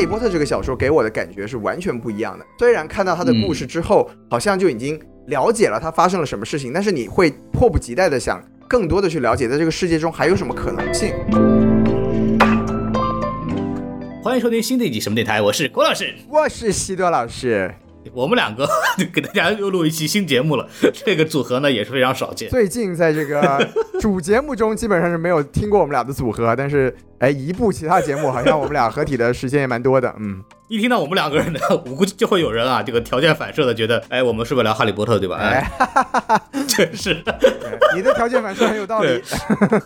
利波特》这个小说给我的感觉是完全不一样的。虽然看到他的故事之后，好像就已经了解了他发生了什么事情，但是你会迫不及待的想更多的去了解，在这个世界中还有什么可能性。欢迎收听新的一集什么电台，我是郭老师，我是西多老师。我们两个 给大家又录一期新节目了，这个组合呢也是非常少见。最近在这个主节目中基本上是没有听过我们俩的组合，但是哎，一部其他节目好像我们俩合体的时间也蛮多的。嗯，一听到我们两个人的，我估计就会有人啊，这个条件反射的觉得，哎，我们是不是聊哈利波特对吧？哎，确实，你的条件反射很有道理。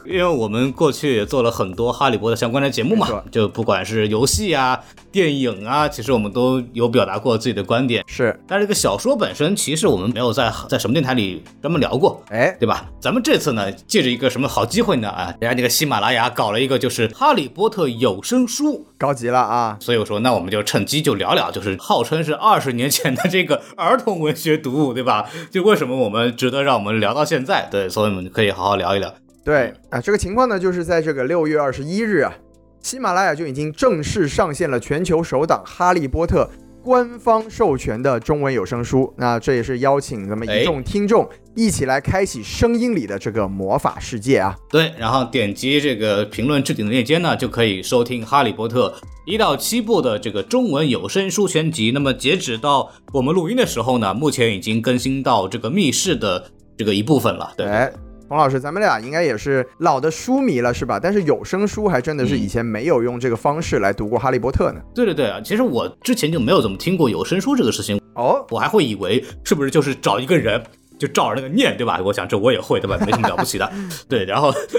因为我们过去也做了很多哈利波特相关的节目嘛，就不管是游戏啊、电影啊，其实我们都有表达过自己的观点。是，但是这个小说本身，其实我们没有在在什么电台里专门聊过，哎，对吧？咱们这次呢，借着一个什么好机会呢？啊，人家那个喜马拉雅搞了一个就是哈利波特有声书，着急了啊！所以我说，那我们就趁机就聊聊，就是号称是二十年前的这个儿童文学读物，对吧？就为什么我们值得让我们聊到现在？对，所以我们可以好好聊一聊。对啊，这个情况呢，就是在这个六月二十一日啊，喜马拉雅就已经正式上线了全球首档《哈利波特》。官方授权的中文有声书，那这也是邀请咱们一众听众一起来开启声音里的这个魔法世界啊！对，然后点击这个评论置顶的链接呢，就可以收听《哈利波特》一到七部的这个中文有声书全集。那么截止到我们录音的时候呢，目前已经更新到这个密室的这个一部分了。对。冯老师，咱们俩应该也是老的书迷了，是吧？但是有声书还真的是以前没有用这个方式来读过《哈利波特》呢。对对对啊，其实我之前就没有怎么听过有声书这个事情哦，我还会以为是不是就是找一个人就照着那个念，对吧？我想这我也会，对吧？没什么了不起的。对，然后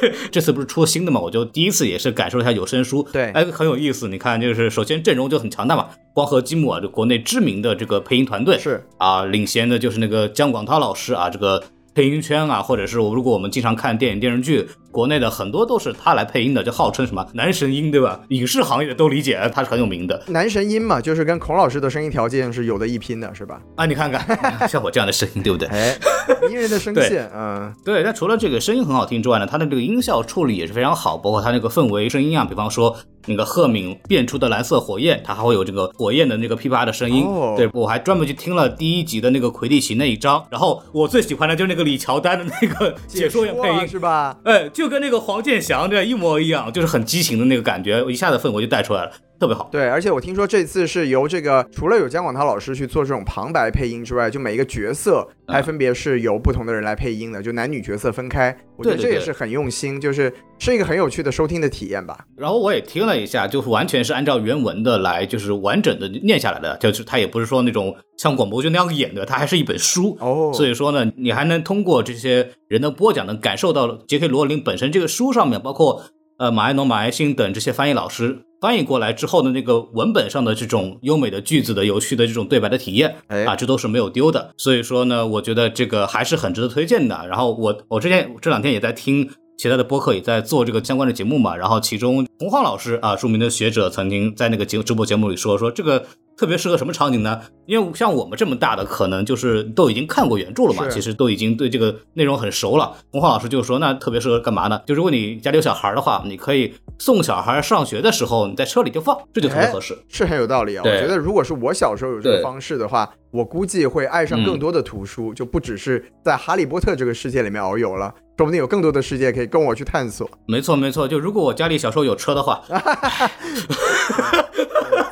对，这次不是出了新的嘛，我就第一次也是感受一下有声书，对，哎，很有意思。你看，就是首先阵容就很强大嘛，光和积木啊，就国内知名的这个配音团队是啊，领衔的就是那个姜广涛老师啊，这个。配音圈啊，或者是，如果我们经常看电影电视剧，国内的很多都是他来配音的，就号称什么男神音，对吧？影视行业都理解，他是很有名的男神音嘛，就是跟孔老师的声音条件是有的一拼的，是吧？啊，你看看像我这样的声音，对不对？哎，迷人的声线，嗯，对。那除了这个声音很好听之外呢，他的这个音效处理也是非常好，包括他那个氛围声音啊，比方说。那个赫敏变出的蓝色火焰，它还会有这个火焰的那个噼啪的声音。对我还专门去听了第一集的那个魁地奇那一章，然后我最喜欢的就是那个李乔丹的那个解说员配音，是吧？哎，就就跟那个黄健翔这一模一样，就是很激情的那个感觉，我一下子氛围就带出来了。特别好，对，而且我听说这次是由这个除了有姜广涛老师去做这种旁白配音之外，就每一个角色还分别是由不同的人来配音的，就男女角色分开。我觉得这也是很用心，就是是一个很有趣的收听的体验吧。然后我也听了一下，就是完全是按照原文的来，就是完整的念下来的，就是他也不是说那种像广播剧那样演的，它还是一本书哦。所以说呢，你还能通过这些人的播讲，能感受到杰克罗琳本身这个书上面，包括呃马爱农、马爱新等这些翻译老师。翻译过来之后的那个文本上的这种优美的句子的有趣的这种对白的体验，啊，这都是没有丢的。所以说呢，我觉得这个还是很值得推荐的。然后我我之前这两天也在听其他的播客，也在做这个相关的节目嘛。然后其中洪晃老师啊，著名的学者曾经在那个节直播节目里说说这个。特别适合什么场景呢？因为像我们这么大的，可能就是都已经看过原著了嘛，其实都已经对这个内容很熟了。洪浩老师就说，那特别适合干嘛呢？就如果你家里有小孩的话，你可以送小孩上学的时候，你在车里就放，这就特别合适，是很有道理啊。我觉得如果是我小时候有这个方式的话，我估计会爱上更多的图书，就不只是在哈利波特这个世界里面遨游了。说不定有更多的世界可以跟我去探索。没错，没错。就如果我家里小时候有车的话，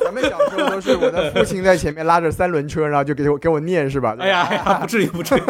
咱们小时候都是我的父亲在前面拉着三轮车，然后就给我给我念，是吧？哎呀，哎呀，不至于，不至于。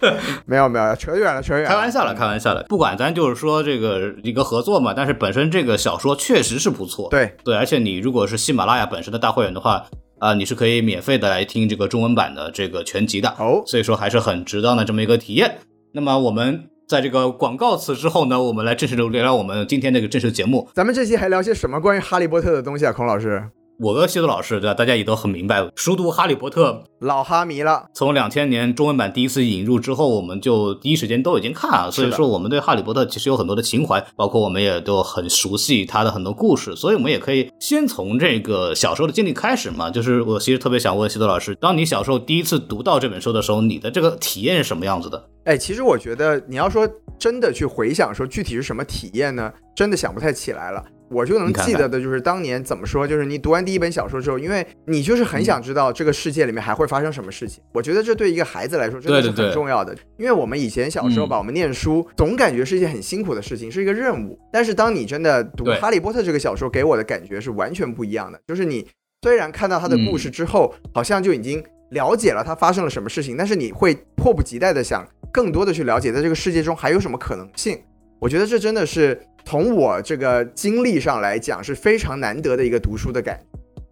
没有，没有，扯远了，扯远了。开玩笑了，开玩笑了。不管咱就是说这个一个合作嘛，但是本身这个小说确实是不错。对对，而且你如果是喜马拉雅本身的大会员的话，啊，你是可以免费的来听这个中文版的这个全集的。哦，所以说还是很值当的这么一个体验。那么我们。在这个广告词之后呢，我们来正式的聊聊我们今天这个正式节目。咱们这期还聊些什么关于哈利波特的东西啊，孔老师？我跟西多老师对吧？大家也都很明白，熟读哈利波特，老哈迷了。从两千年中文版第一次引入之后，我们就第一时间都已经看了，所以说我们对哈利波特其实有很多的情怀，包括我们也都很熟悉他的很多故事，所以我们也可以先从这个小时候的经历开始嘛。就是我其实特别想问西多老师，当你小时候第一次读到这本书的时候，你的这个体验是什么样子的？哎，其实我觉得你要说真的去回想说具体是什么体验呢，真的想不太起来了。我就能记得的就是当年怎么说，就是你读完第一本小说之后，因为你就是很想知道这个世界里面还会发生什么事情。我觉得这对一个孩子来说真的是很重要的，因为我们以前小时候嗯吧，我们念书总感觉是一件很辛苦的事情，是一个任务。但是当你真的读《哈利波特》这个小说，给我的感觉是完全不一样的。就是你虽然看到他的故嗯事之后，好像就已经了解了他发生了什么事情，但是你会迫不及待的想更多的去了解，在这个世界中还有什么可能性。我觉得这真的是从我这个经历上来讲是非常难得的一个读书的感觉。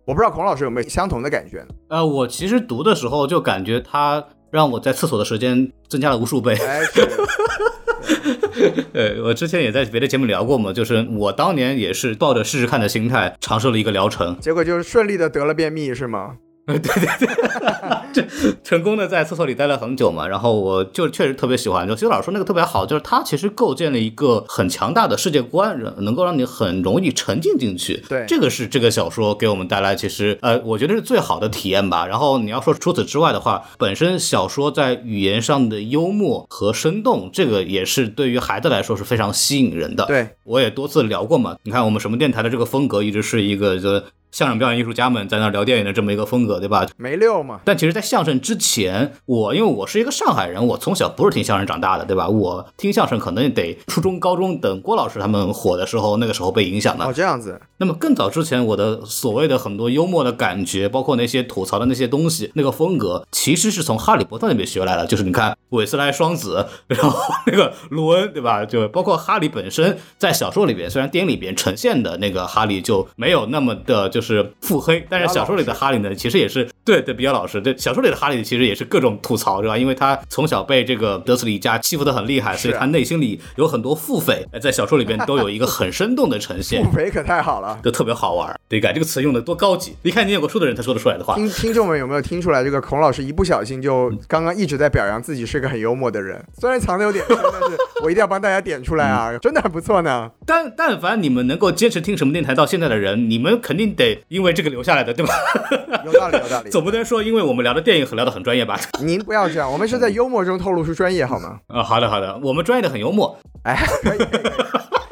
我不知道孔老师有没有相同的感觉呢？呃，我其实读的时候就感觉它让我在厕所的时间增加了无数倍。呃，我之前也在别的节目聊过嘛，就是我当年也是抱着试试看的心态尝试了一个疗程，结果就是顺利的得了便秘是吗？成功的在厕所里待了很久嘛，然后我就确实特别喜欢，就徐老师说那个特别好，就是它其实构建了一个很强大的世界观，能够让你很容易沉浸进去。对这个是这个小说给我们带来其实呃，我觉得是最好的体验吧。然后你要说除此之外的话，本身小说在语言上的幽默和生动，这个也是对于孩子来说是非常吸引人的。对，我也多次聊过嘛。你看我们什么电台的这个风格一直是一个就相声表演艺术家们在那儿聊电影的这么一个风格，对吧？没溜嘛。但其实，在相声之前，我因为我是一个上海人，我从小不是听相声长大的，对吧？我听相声可能得初中、高中等郭老师他们火的时候，那个时候被影响的哦，。这样子，那么更早之前，我的所谓的很多幽默的感觉，包括那些吐槽的那些东西，那个风格，其实是从哈利波特那边学来的。就是你看韦斯莱双子，然后那个卢恩，对吧？就包括哈利本身，在小说里边，虽然电影里边呈现的那个哈利就没有那么的就是腹黑，但是小说里的哈利呢，其实也是对对比较老实。对小说里的哈利其实也是各种吐槽，是吧？因为他从小被这个德斯里家欺负的很厉害，所以他内心里有很多腹诽，在小说里边都有一个很生动的呈现。腹诽可太好了。就特别好玩儿。对，改这个词用的多高级，一看你念过书的人才说得出来的话。听听众们有没有听出来，这个孔老师一不小心就刚刚一直在表扬自己是个很幽默的人，虽然藏的有点深，但是我一定要帮大家点出来啊，真的很不错呢。但但凡你们能够坚持听什么电台到现在的人，你们肯定得因为这个留下来的，对吧？有道理，有道理。总不能说因为我们聊的电影很聊得很专业吧？您不要这样，我们是在幽默中透露出专业好吗？啊，好的好的，我们专业的很幽默，哎，可以，可以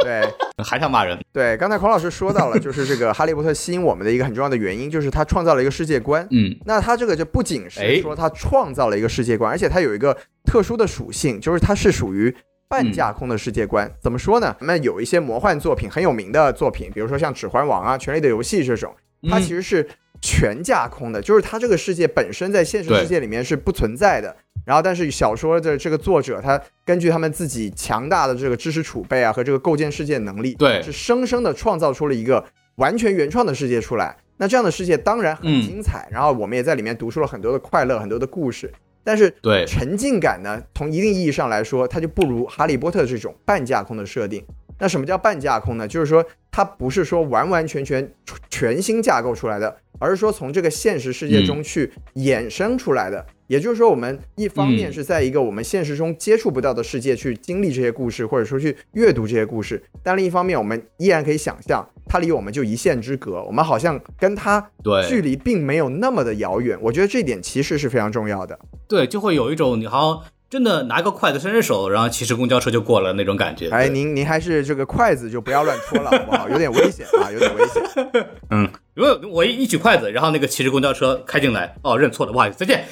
对 还想骂人。对，刚才孔老师说到了，就是这个《哈利波特》吸引我们的一个很重要的原因，就是他创造了一个世界观。嗯，那它这个就不仅哎是说它创造了一个世界观，而且它有一个特殊的属性，就是它是属于半架空的世界观。怎么说呢？那有一些魔幻作品很有名的作品，比如说像《指环王》啊、《权力的游戏》这种，它其实是全架空的，就是它这个世界本身在现实世界里面是不存在的。然后，但是小说的这个作者，他根据他们自己强大的这个知识储备啊和这个构建世界能力，对是生生的创造出了一个完全原创的世界出来。那这样的世界当然很嗯精彩，然后我们也在里面读出了很多的快乐、很多的故事。但是对，沉浸感呢，从一定意义上来说，它就不如《哈利波特》这种半架空的设定。那什么叫半架空呢？就是说它不是说完完全全全新架构出来的，而是说从这个现实世界中去衍生出来的。也就是说，我们一方面嗯是在一个我们现实中接触不到的世界去经历这些故事，或者说去阅读这些故事，但另一方面，我们依然可以想象它离我们就一线之隔，我们好像跟它距离并没有那么的遥远。我觉得这一点其实是非常重要的。对，就会有一种你好像真的拿个筷子伸伸手，然后骑着公交车就过了那种感觉。哎，您您还是这个筷子就不要乱戳了，好不好？有点危险啊，有点危险。嗯，如果我一一举筷子，然后那个骑着公交车开进来，哦，认错了，不好意思，再见。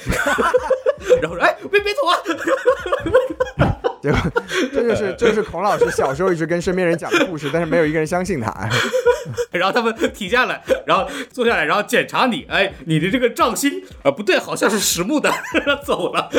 然后说，哎，别别走啊！结果这就是这就是孔老师小时候一直跟身边人讲的故事，但是没有一个人相信他。然后他们停下来，然后坐下来，然后检查你，哎，你的这个杖芯啊、不对，好像是实木的，走了。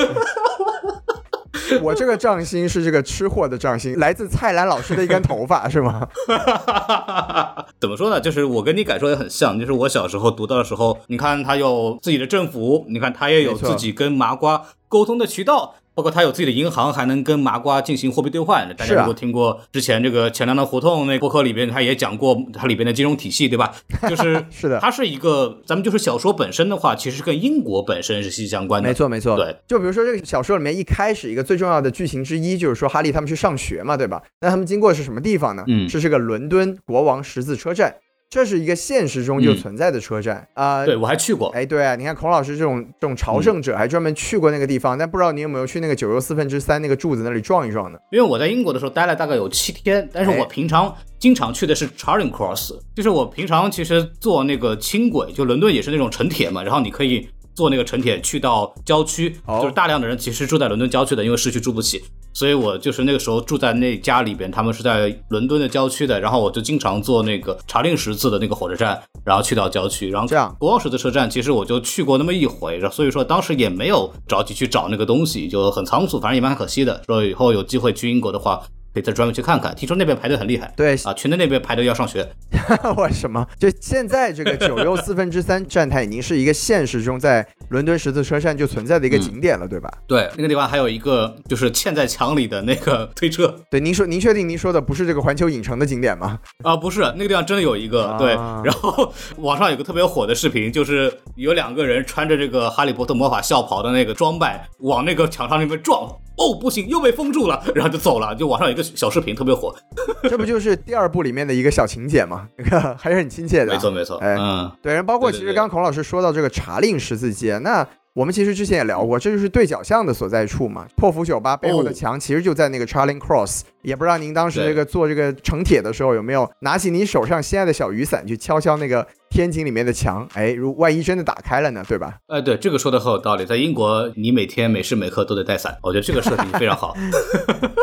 我这个杖心是这个吃货的杖心，来自蔡澜老师的一根头发，是吗？怎么说呢？就是我跟你感受也很像，就是我小时候读到的时候，你看他有自己的政府，你看他也有自己跟麻瓜沟通的渠道。包括他有自己的银行，还能跟麻瓜进行货币兑换。大家如果听过之前这个钱粮的胡同那播客里边，他也讲过它里边的金融体系，对吧？就是是的它是一个，咱们就是小说本身的话，其实跟英国本身是息息相关的。没错，没错。对，就比如说这个小说里面一开始一个最重要的剧情之一，就是说哈利他们去上学嘛，对吧？那他们经过的是什么地方呢？嗯是这个伦敦国王十字车站。这是一个现实中就存在的车站啊。对我还去过。哎，对啊，你看孔老师这种这种朝圣者，还专门去过那个地方，但不知道你有没有去那个九又四分之三那个柱子那里撞一撞呢？因为我在英国的时候待了大概有七天，但是我平常经常去的是 Charing Cross，就是我平常其实坐那个轻轨，就伦敦也是那种城铁嘛，然后你可以。坐那个城铁去到郊区，就是大量的人其实住在伦敦郊区的，因为市区住不起，所以我就是那个时候住在那家里边，他们是在伦敦的郊区的，然后我就经常坐那个查令十字的那个火车站，然后去到郊区，然后这样国王十字车站其实我就去过那么一回，所以说当时也没有着急去找那个东西，就很仓促，反正也蛮可惜的。说以后有机会去英国的话。可以再专门去看看，听说那边排队很厉害。对啊，群的那边排队要上学。我什么？就现在这个 九又四分之三站台已经是一个现实中在伦敦十字车站就存在的一个景点了，对吧？对，那个地方还有一个就是嵌在墙里的那个 推车。对，您说您确定您说的不是这个环球影城的景点吗？啊，不是，那个地方真的有一个。对，然后网上有个特别火的视频，就是有两个人穿着这个哈利波特魔法校袍的那个装扮往那个墙上那边撞。哦，不行，又被封住了，然后就走了。就网上有一个小视频特别火，这不就是第二部里面的一个小情节吗？那个还是很亲切的。没错，没错。哎，嗯，对，然后包括其实刚孔老师说到这个查令十字街，那。我们其实之前也聊过，这就是对角巷的所在处嘛。破釜酒吧背后的墙其实就在那个 Charing Cross。也不知道您当时这个做这个城铁的时候有没有拿起你手上心爱的小雨伞去敲敲那个天井里面的墙？哎，如万一真的打开了呢，对吧？哎，对，这个说的很有道理。在英国，你每天每时每刻都得带伞，我觉得这个设定非常好，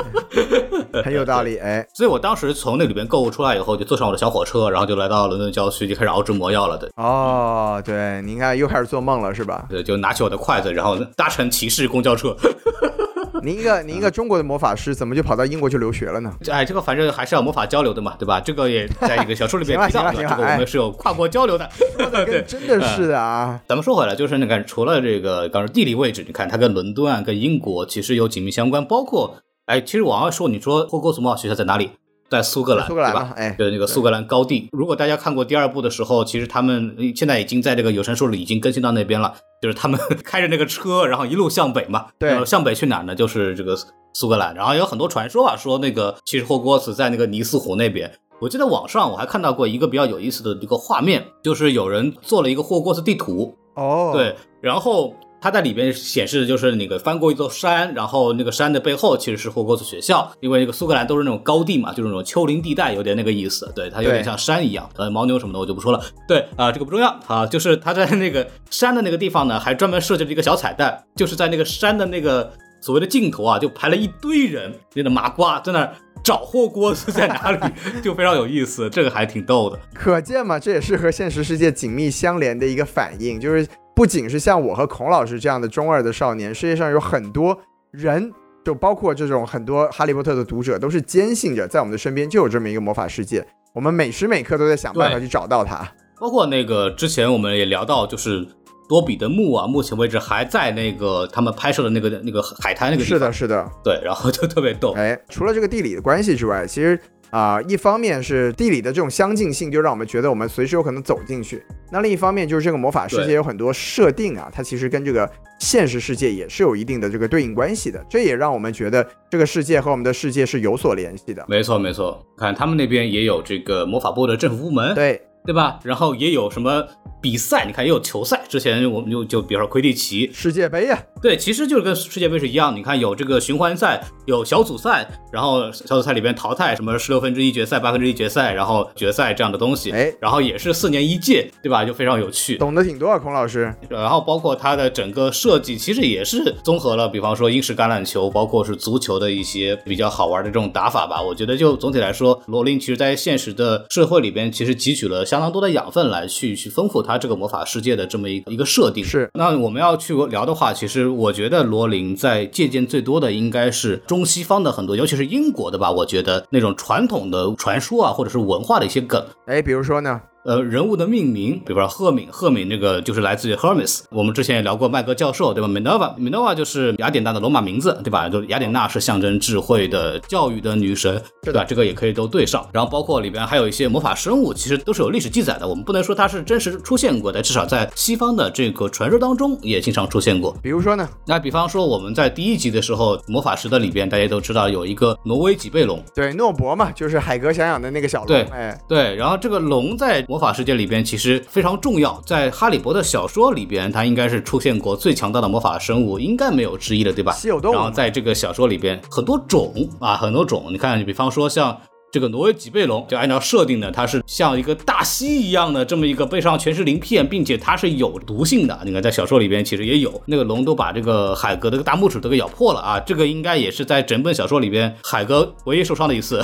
很有道理。哎，所以我当时从那里边购物出来以后，就坐上我的小火车，然后就来到伦敦郊区，就开始熬制魔药了。对，哦，对，您看又开始做梦了，是吧？对，就拿起我的筷子，然后搭乘骑士公交车。您一个您一个中国的魔法师，怎么就跑到英国去留学了呢？哎，这个反正还是要魔法交流的嘛，对吧？这个也在一个小说里面提到，这个我们是有跨国交流的。对，真的是的啊。咱们说回来，就是那个除了这个，刚说地理位置，你看它跟伦敦啊、跟英国其实有紧密相关。包括，哎，其实我要说，你说霍格沃茨魔法学校在哪里？在苏格兰，苏格兰吧？哎，就是那个苏格兰高地。如果大家看过第二部的时候，其实他们现在已经在这个有声书里已经更新到那边了。就是他们 开着那个车，然后一路向北嘛。对，向北去哪呢？就是这个苏格兰。然后有很多传说啊，说那个其实霍格沃茨在那个尼斯湖那边。我记得网上我还看到过一个比较有意思的一个画面，就是有人做了一个霍格沃茨地图。哦，对，然后。它在里边显示的就是那个翻过一座山，然后那个山的背后其实是霍格沃茨学校，因为那个苏格兰都是那种高地嘛，就是那种丘陵地带，有点那个意思。对，它有点像山一样。呃，牦牛什么的我就不说了。对啊，这个不重要啊，就是它在那个山的那个地方呢，还专门设计了一个小彩蛋，就是在那个山的那个所谓的尽头啊，就排了一堆人，那个麻瓜在那找霍格沃茨在哪里，就非常有意思，这个还挺逗的。可见嘛，这也是和现实世界紧密相连的一个反应，就是。不仅是像我和孔老师这样的中二的少年，世界上有很多人，就包括这种很多哈利波特的读者，都是坚信着在我们的身边就有这么一个魔法世界，我们每时每刻都在想办法去找到它。包括那个之前我们也聊到，就是多比的墓啊，目前为止还在那个他们拍摄的那个那个海滩那个地方。是的，是的，对，然后就特别逗。哎，除了这个地理的关系之外，其实。啊，一方面是地理的这种相近性，就让我们觉得我们随时有可能走进去；那另一方面就是这个魔法世界有很多设定啊，它其实跟这个现实世界也是有一定的这个对应关系的。这也让我们觉得这个世界和我们的世界是有所联系的。没错，没错，看他们那边也有这个魔法部的政府部门，对对吧？然后也有什么。比赛，你看也有球赛。之前我们就就比如说魁地奇世界杯呀，对，其实就是跟世界杯是一样。你看有这个循环赛，有小组赛，然后小组赛里边淘汰什么十六分之一决赛、八分之一决赛，然后决赛这样的东西。哎，然后也是四年一届，对吧？就非常有趣，懂得挺多啊，孔老师。然后包括它的整个设计，其实也是综合了，比方说英式橄榄球，包括是足球的一些比较好玩的这种打法吧。我觉得就总体来说，罗琳其实在现实的社会里边，其实汲取了相当多的养分来去去丰富他这个魔法世界。的这么一个一个设定是，那我们要去聊的话，其实我觉得罗琳在借鉴最多的应该是中西方的很多，尤其是英国的吧。我觉得那种传统的传说啊，或者是文化的一些梗，哎，比如说呢？呃，人物的命名，比如说赫敏，赫敏这个就是来自于 Hermes。我们之前也聊过麦格教授，对吧？Minerva，Minerva 就是雅典娜的罗马名字，对吧？就雅典娜是象征智慧的、教育的女神，对吧？这个也可以都对上。然后包括里边还有一些魔法生物，其实都是有历史记载的。我们不能说它是真实出现过的，至少在西方的这个传说当中也经常出现过。比如说呢？那比方说我们在第一集的时候，魔法石的里边，大家都知道有一个挪威脊背龙，对，诺伯嘛，就是海格想养的那个小龙。对，哎，对。然后这个龙在魔法世界里边其实非常重要，在哈利波特小说里边，它应该是出现过最强大的魔法生物，应该没有之一的，对吧？稀有动物然后在这个小说里边，很多种啊，很多种。你看，你比方说像这个挪威脊背龙，就按照设定呢，它是像一个大蜥一样的这么一个背上全是鳞片，并且它是有毒性的。你看，在小说里边其实也有，那个龙都把这个海格的大拇指都给咬破了啊！这个应该也是在整本小说里边海格唯一受伤的一次。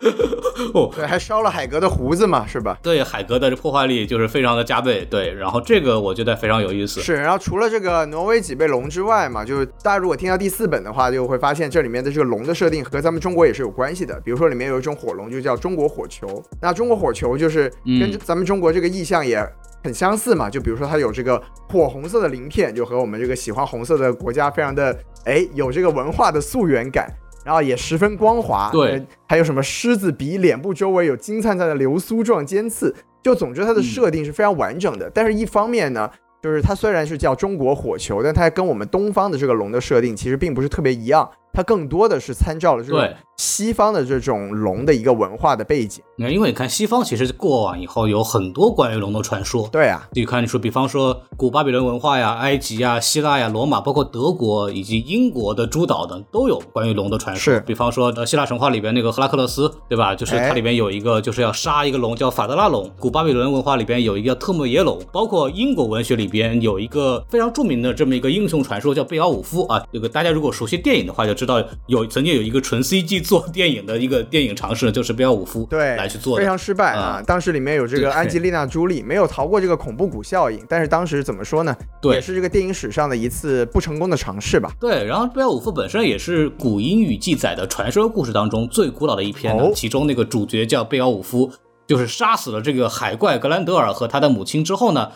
哦，对，还烧了海格的胡子嘛，是吧？对海格的这破坏力就是非常的加倍。对，然后这个我觉得非常有意思。是，然后除了这个挪威脊背龙之外嘛，就是大家如果听到第四本的话，就会发现这里面的这个龙的设定和咱们中国也是有关系的。比如说里面有一种火龙，就叫中国火球。那中国火球就是跟咱们中国这个意象也很相似嘛。就比如说它有这个火红色的鳞片，就和我们这个喜欢红色的国家非常的哎有这个文化的溯源感。然后也十分光滑，对，还有什么狮子鼻，脸部周围有金灿灿的流苏状尖刺，就总之它的设定是非常完整的。但是一方面呢，就是它虽然是叫中国火球，但它跟我们东方的这个龙的设定其实并不是特别一样。它更多的是参照了这种西方的这种龙的一个文化的背景。那因为你看西方其实过往以后有很多关于龙的传说。对啊，你看你说，比方说古巴比伦文化呀、埃及呀、希腊呀、罗马，包括德国以及英国的诸岛等，都有关于龙的传说。是，比方说呃希腊神话里边那个赫拉克勒斯，对吧？就是它里边有一个就是要杀一个龙叫法德拉龙。古巴比伦文化里边有一个特莫耶龙，包括英国文学里边有一个非常著名的这么一个英雄传说叫贝奥武夫啊。这个大家如果熟悉电影的话，就知道有曾经有一个纯 CG 做电影的一个电影尝试，就是贝奥武夫对来去做的，非常失败啊。当时里面有这个安吉丽娜朱莉 没有逃过这个恐怖谷效应，但是当时怎么说呢？对，也是这个电影史上的一次不成功的尝试吧。对，然后贝奥武夫本身也是古英语记载的传说故事当中最古老的一篇的，其中那个主角叫贝奥武夫，就是杀死了这个海怪格兰德尔和他的母亲之后呢。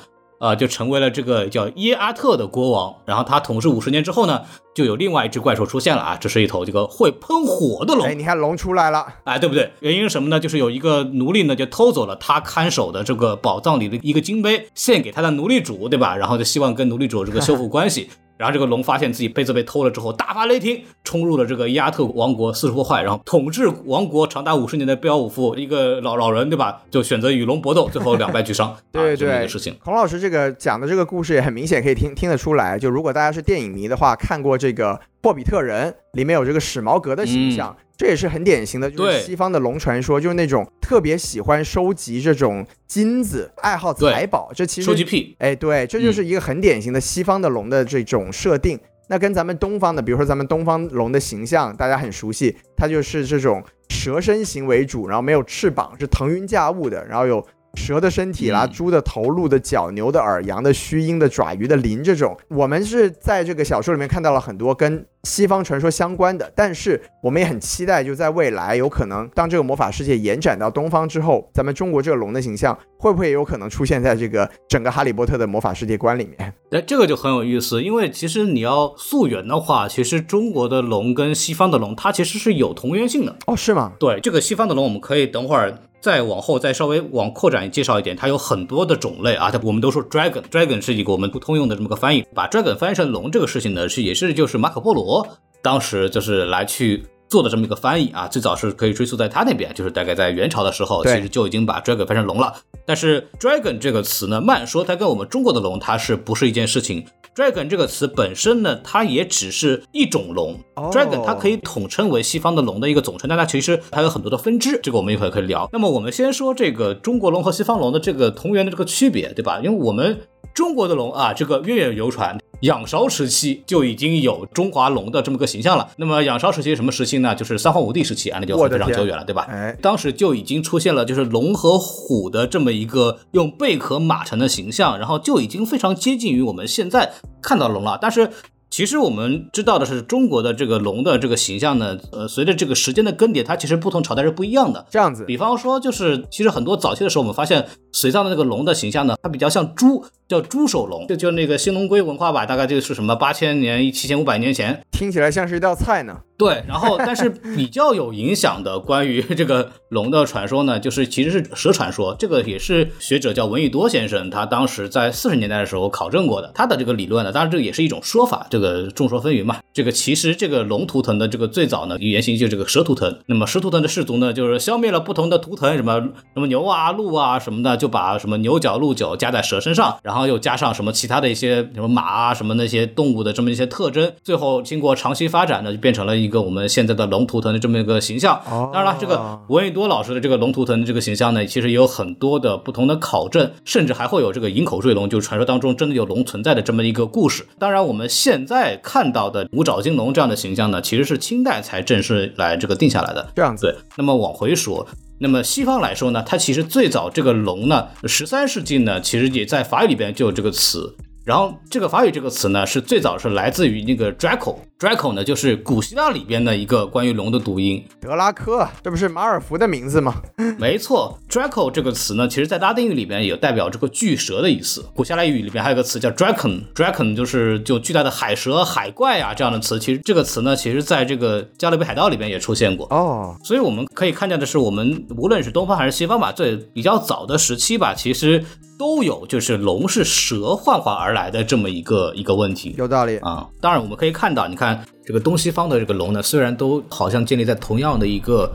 啊，就成为了这个叫耶阿特的国王。然后他统治五十年之后呢，就有另外一只怪兽出现了啊，这是一头这个会喷火的龙。哎，你看龙出来了，哎，对不对？原因是什么呢？就是有一个奴隶呢，就偷走了他看守的这个宝藏里的一个金杯，献给他的奴隶主，对吧？然后就希望跟奴隶主这个修复关系。然后这个龙发现自己杯子被偷了之后，大发雷霆，冲入了这个亚特王国，四处破坏，然后统治王国长达五十年的贝奥武夫，一个老老人，对吧？就选择与龙搏斗，最后两败俱伤。对对，这个事情。孔老师这个讲的这个故事也很明显，可以听听得出来。就如果大家是电影迷的话，看过这个《霍比特人》，里面有这个史矛革的形象。这也是很典型的，就是西方的龙传说，就是那种特别喜欢收集这种金子，爱好财宝。这其实收集癖，哎，对，这就是一个很典型的西方的龙的这种设定。那跟咱们东方的，比如说咱们东方龙的形象，大家很熟悉，它就是这种蛇身形为主，然后没有翅膀，是腾云驾雾的，然后有。蛇的身体啦，猪的头、鹿的角、牛的耳、羊的须、鹰的爪、鱼的鳞，这种我们是在这个小说里面看到了很多跟西方传说相关的，但是我们也很期待，就在未来有可能当这个魔法世界延展到东方之后，咱们中国这个龙的形象会不会有可能出现在这个整个哈利波特的魔法世界观里面？哎，这个就很有意思，因为其实你要溯源的话，其实中国的龙跟西方的龙它其实是有同源性的哦，是吗？对，这个西方的龙我们可以等会儿。再往后再稍微往扩展介绍一点，它有很多的种类啊。它我们都说 dragon，dragon 是一个我们不通用的这么个翻译。把 dragon 翻译成龙这个事情呢，是也是就是马可波罗当时就是来去做的这么一个翻译啊。最早是可以追溯在他那边，就是大概在元朝的时候，其实就已经把 dragon 翻成龙了。但是 dragon 这个词呢，慢说它跟我们中国的龙它是不是一件事情？Dragon 这个词本身呢，它也只是一种龙。Dragon 它可以统称为西方的龙的一个总称，但它其实它有很多的分支，这个我们一会儿可以聊。那么我们先说这个中国龙和西方龙的这个同源的这个区别，对吧？因为我们中国的龙啊，这个源远流传。仰韶时期就已经有中华龙的这么个形象了。那么仰韶时期什么时期呢？就是三皇五帝时期啊，那就非常久远了，对吧？哎，当时就已经出现了就是龙和虎的这么一个用贝壳码成的形象，然后就已经非常接近于我们现在看到龙了。但是。其实我们知道的是，中国的这个龙的这个形象呢，呃，随着这个时间的更迭，它其实不同朝代是不一样的。这样子，比方说，就是其实很多早期的时候，我们发现隋唐的那个龙的形象呢，它比较像猪，叫猪首龙，就就那个新龙龟文化吧，大概就是什么八千年、七千五百年前，听起来像是一道菜呢。对，然后但是比较有影响的关于这个龙的传说呢，就是其实是蛇传说。这个也是学者叫闻一多先生，他当时在四十年代的时候考证过的。他的这个理论呢，当然这个也是一种说法，这个众说纷纭嘛。这个其实这个龙图腾的这个最早呢原型就是这个蛇图腾。那么蛇图腾的氏族呢，就是消灭了不同的图腾，什么什么牛啊、鹿啊什么的，就把什么牛角、鹿角加在蛇身上，然后又加上什么其他的一些什么马啊、什么那些动物的这么一些特征，最后经过长期发展呢，就变成了一个我们现在的龙图腾的这么一个形象。哦当然了，这个闻一多老师的这个龙图腾的这个形象呢，其实也有很多的不同的考证，甚至还会有这个营口坠龙，就是传说当中真的有龙存在的这么一个故事。当然，我们现在看到的五爪金龙这样的形象呢，其实是清代才正式来这个定下来的。这样子，对，那么往回说。那么西方来说呢，它其实最早这个龙呢，十三世纪呢，其实也在法语里边就有这个词。然后这个法语这个词呢，是最早是来自于那个 Draco，Draco 呢就是古希腊里边的一个关于龙的读音。德拉科，这不是马尔福的名字吗？没错，Draco 这个词呢，其实在拉丁语里边也代表这个巨蛇的意思。古希腊语里边还有个词叫 Draken，Draken 就是就巨大的海蛇、海怪啊这样的词。其实这个词呢，其实在这个加勒比海盗里边也出现过。哦，所以我们可以看见的是，我们无论是东方还是西方吧，最比较早的时期吧，其实都有就是龙是蛇幻化而来的这么一个一个问题。有道理。啊，当然我们可以看到，你看这个东西方的这个龙呢，虽然都好像建立在同样的一个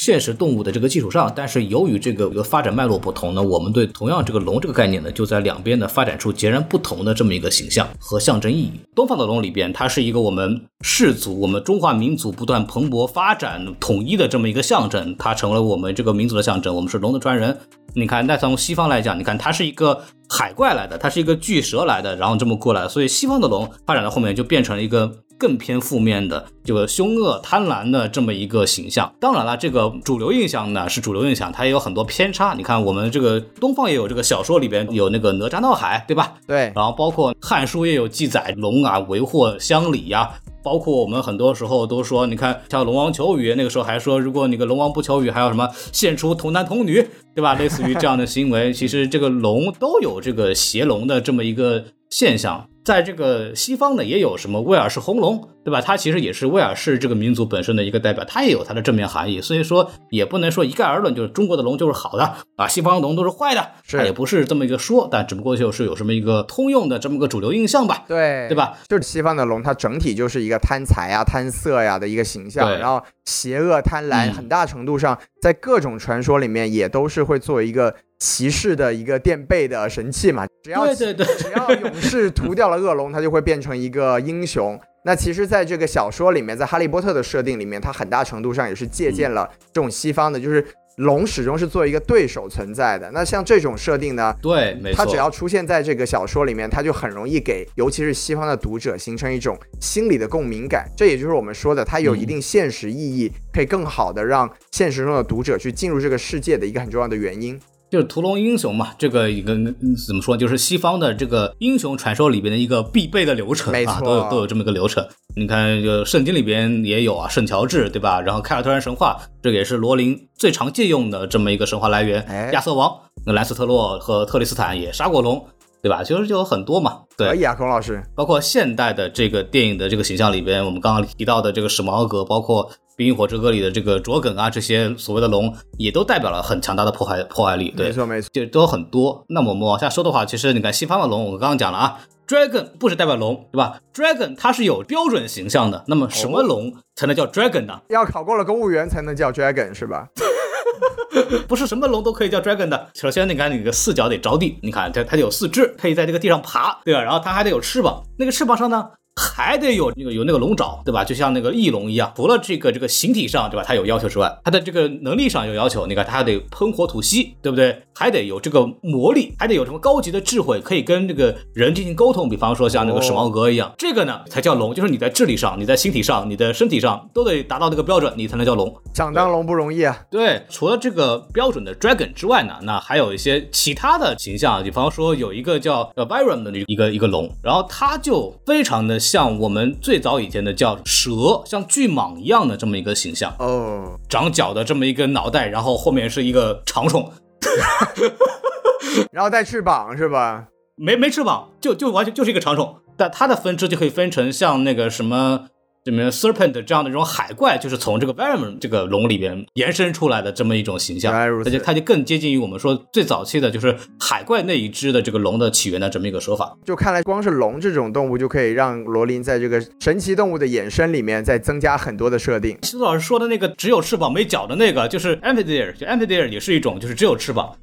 现实动物的这个基础上，但是由于这个一个发展脉络不同呢，我们对同样这个龙这个概念呢，就在两边呢发展出截然不同的这么一个形象和象征意义。东方的龙里边，它是一个我们氏族、我们中华民族不断蓬勃发展、统一的这么一个象征，它成了我们这个民族的象征，我们是龙的传人。你看，那从西方来讲，你看它是一个海怪来的，它是一个巨蛇来的，然后这么过来，所以西方的龙发展到后面就变成了一个更偏负面的，这个凶恶、贪婪的这么一个形象。当然了，这个主流印象呢是主流印象，它也有很多偏差。你看，我们这个东方也有这个小说里边有那个哪吒闹海，对吧？对，然后包括《汉书》也有记载，龙啊为祸乡里呀、包括我们很多时候都说，你看像龙王求雨，那个时候还说，如果你个龙王不求雨，还有什么献出童男童女，对吧？类似于这样的行为，其实这个龙都有这个邪龙的这么一个现象。在这个西方呢，也有什么威尔士红龙，对吧？它其实也是威尔士这个民族本身的一个代表，它也有它的正面含义。所以说，也不能说一概而论，就是中国的龙就是好的啊，西方的龙都是坏的，是它也不是这么一个说，但只不过就是有什么一个通用的这么个主流印象吧。对，对吧？就是西方的龙，它整体就是一个贪财啊、贪色呀、的一个形象，然后邪恶、贪婪，嗯很大程度上在各种传说里面也都是会作为一个骑士的一个垫背的神器嘛。只要对对对，只要勇士屠掉了恶龙，他就会变成一个英雄。那其实，在这个小说里面，在哈利波特的设定里面，它很大程度上也是借鉴了这种西方的，就是龙始终是作为一个对手存在的。那像这种设定呢，对，没错。它只要出现在这个小说里面，它就很容易给，尤其是西方的读者形成一种心理的共鸣感。这也就是我们说的，它有一定现实意义，可以更好的让现实中的读者去进入这个世界的一个很重要的原因。就是屠龙英雄嘛，这个一个嗯怎么说，就是西方的这个英雄传说里边的一个必备的流程啊，都有都有这么一个流程。你看，就圣经里边也有啊，圣乔治对吧？然后凯尔特人神话，这个也是罗琳最常借用的这么一个神话来源。哎亚瑟王，那兰斯特洛和特里斯坦也杀过龙，对吧？其实就有很多嘛，对可。以啊，孔老师，包括现代的这个电影的这个形象里边，我们刚刚提到的这个史矛革，包括《冰与火之歌》里的这个卓梗啊，这些所谓的龙，也都代表了很强大的破坏破坏力。对没，错没错，就都很多。那么我们往下说的话，其实你看西方的龙，我刚刚讲了啊，dragon 不是代表龙，对吧？dragon 它是有标准形象的。那么什么龙才能叫 dragon 呢？要考过了公务员才能叫 dragon 是吧？不是什么龙都可以叫 dragon 的。首先，你看你的四脚得着地，你看它它有四肢，可以在这个地上爬，对吧？然后它还得有翅膀，那个翅膀上呢还得有那个有那个龙爪，对吧？就像那个翼龙一样。除了这个这个形体上，对吧？它有要求之外，它的这个能力上有要求。你看它还得喷火吐息，对不对？还得有这个魔力，还得有什么高级的智慧，可以跟这个人进行沟通。比方说像那个史矛革一样，这个呢才叫龙，就是你在智力上、你在形体上、你的身体上都得达到那个标准，你才能叫龙。想当龙不容易啊。对，除了这个标准的 dragon 之外呢，那还有一些其他的形象，比方说有一个叫呃 Viram 的一个一个龙，然后它就非常的像我们最早以前的叫蛇，像巨蟒一样的这么一个形象，哦，长角的这么一个脑袋，然后后面是一个长虫，然后带翅膀是吧？没没翅膀，就就完全就是一个长虫，但它的分支就可以分成像那个什么。什么 serpent 这样的这种海怪，就是从这个 Venom 这个龙里边延伸出来的这么一种形象，而且它就更接近于我们说最早期的就是海怪那一只的这个龙的起源的这么一个说法。就看来，光是龙这种动物就可以让罗琳在这个神奇动物的衍生里面再增加很多的设定。西子老师说的那个只有翅膀没脚的那个，就是 amphitheater，就 amphitheater 也是一种，就是只有翅膀。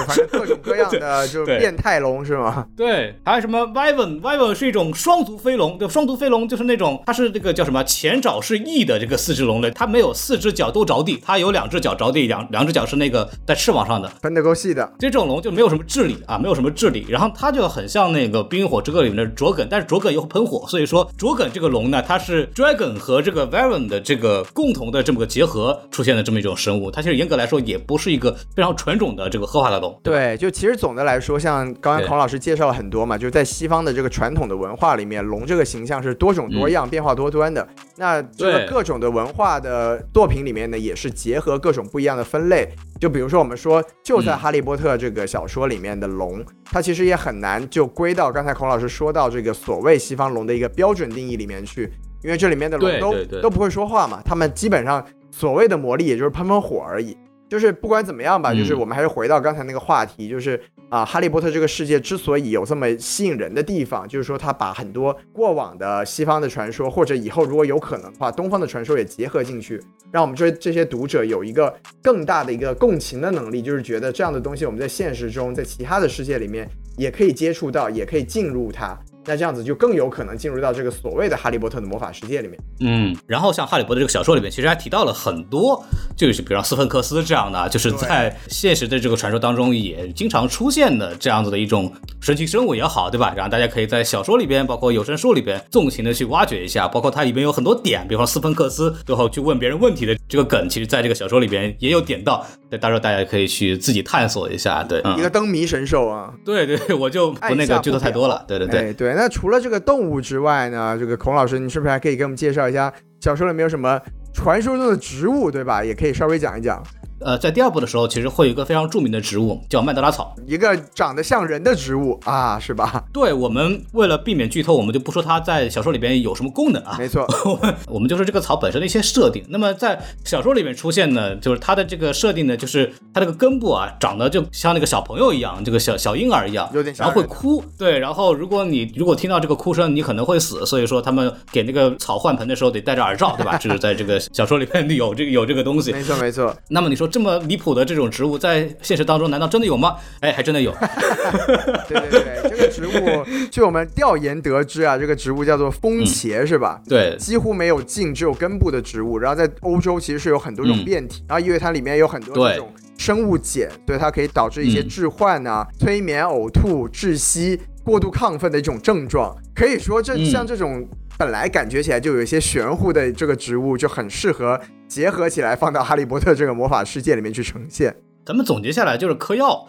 就反正各种各样的 就是变态龙是吗？对，还有什么 Wyvern？Wyvern 是一种双足飞龙，对，双足飞龙就是那种它是这个叫什么前爪是翼的这个四只龙类，它没有四只脚都着地，它有两只脚着地，两两只脚是那个在翅膀上的。分得够细的。这种龙就没有什么智力啊，没有什么智力，然后它就很像那个《冰与火之歌》里面的卓梗，但是卓梗又喷火，所以说卓梗这个龙呢，它是 dragon 和这个 Vyvern 的这个共同的这么个结合出现的这么一种生物，它其实严格来说也不是一个非常纯种的这个合法的龙。对，就其实总的来说，像刚刚孔老师介绍了很多嘛，就是在西方的这个传统的文化里面，龙这个形象是多种多样、变化多端的。那这个各种的文化的作品里面呢，也是结合各种不一样的分类。就比如说我们说，就在《嗯哈利波特》这个小说里面的龙，它其实也很难就归到刚才孔老师说到这个所谓西方龙的一个标准定义里面去，因为这里面的龙都都不会说话嘛，他们基本上所谓的魔力也就是喷喷火而已。就是不管怎么样吧，嗯就是我们还是回到刚才那个话题，就是啊，哈利波特这个世界之所以有这么吸引人的地方，就是说他把很多过往的西方的传说，或者以后如果有可能的话，东方的传说也结合进去，让我们这这些读者有一个更大的一个共情的能力，就是觉得这样的东西我们在现实中，在其他的世界里面也可以接触到，也可以进入它。那这样子就更有可能进入到这个所谓的哈利波特的魔法世界里面。嗯，然后像《哈利波特》这个小说里面，其实还提到了很多，就是比如说斯芬克斯这样的啊，就是在现实的这个传说当中也经常出现的这样子的一种神奇生物也好，对吧？然后大家可以在小说里边，包括有声书里边，纵情的去挖掘一下，包括它里边有很多点，比方说斯芬克斯最后去问别人问题的这个梗，其实在这个小说里边也有点到，对，到时候大家可以去自己探索一下，对，嗯一个灯谜神兽啊，对对对，我就不那个剧透太多了，对对对。哎，对，那除了这个动物之外呢，这个孔老师，你是不是还可以给我们介绍一下小说里面有什么传说中的植物，对吧？也可以稍微讲一讲。呃，在第二部的时候，其实会有一个非常著名的植物叫曼德拉草。一个长得像人的植物啊，是吧？对我们为了避免剧透，我们就不说它在小说里边有什么功能啊，没错，我们就说这个草本身的一些设定。那么在小说里面出现呢，就是它的这个设定呢，就是它这个根部啊，长得就像那个小朋友一样，这个小小婴儿一样，有点吓然后会哭。对，然后如果你如果听到这个哭声，你可能会死。所以说他们给那个草换盆的时候得戴着耳罩，对吧？就是在这个小说里面有这个有这个东西。没错，没错。那么你说这么离谱的这种植物，在现实当中难道真的有吗？哎，还真的有。对对对，这个植物，据我们调研得知啊，这个植物叫做风茄，是吧？对，几乎没有茎，只有根部的植物。然后在欧洲其实是有很多种嗯变体，然后因为它里面有很多这种生物碱，对它可以导致一些嗯致幻啊、催眠、呕吐、窒息、过度亢奋的一种症状。可以说这，嗯像这种本来感觉起来就有一些玄乎的这个植物，就很适合结合起来放到哈利波特这个魔法世界里面去呈现。咱们总结下来就是嗑药。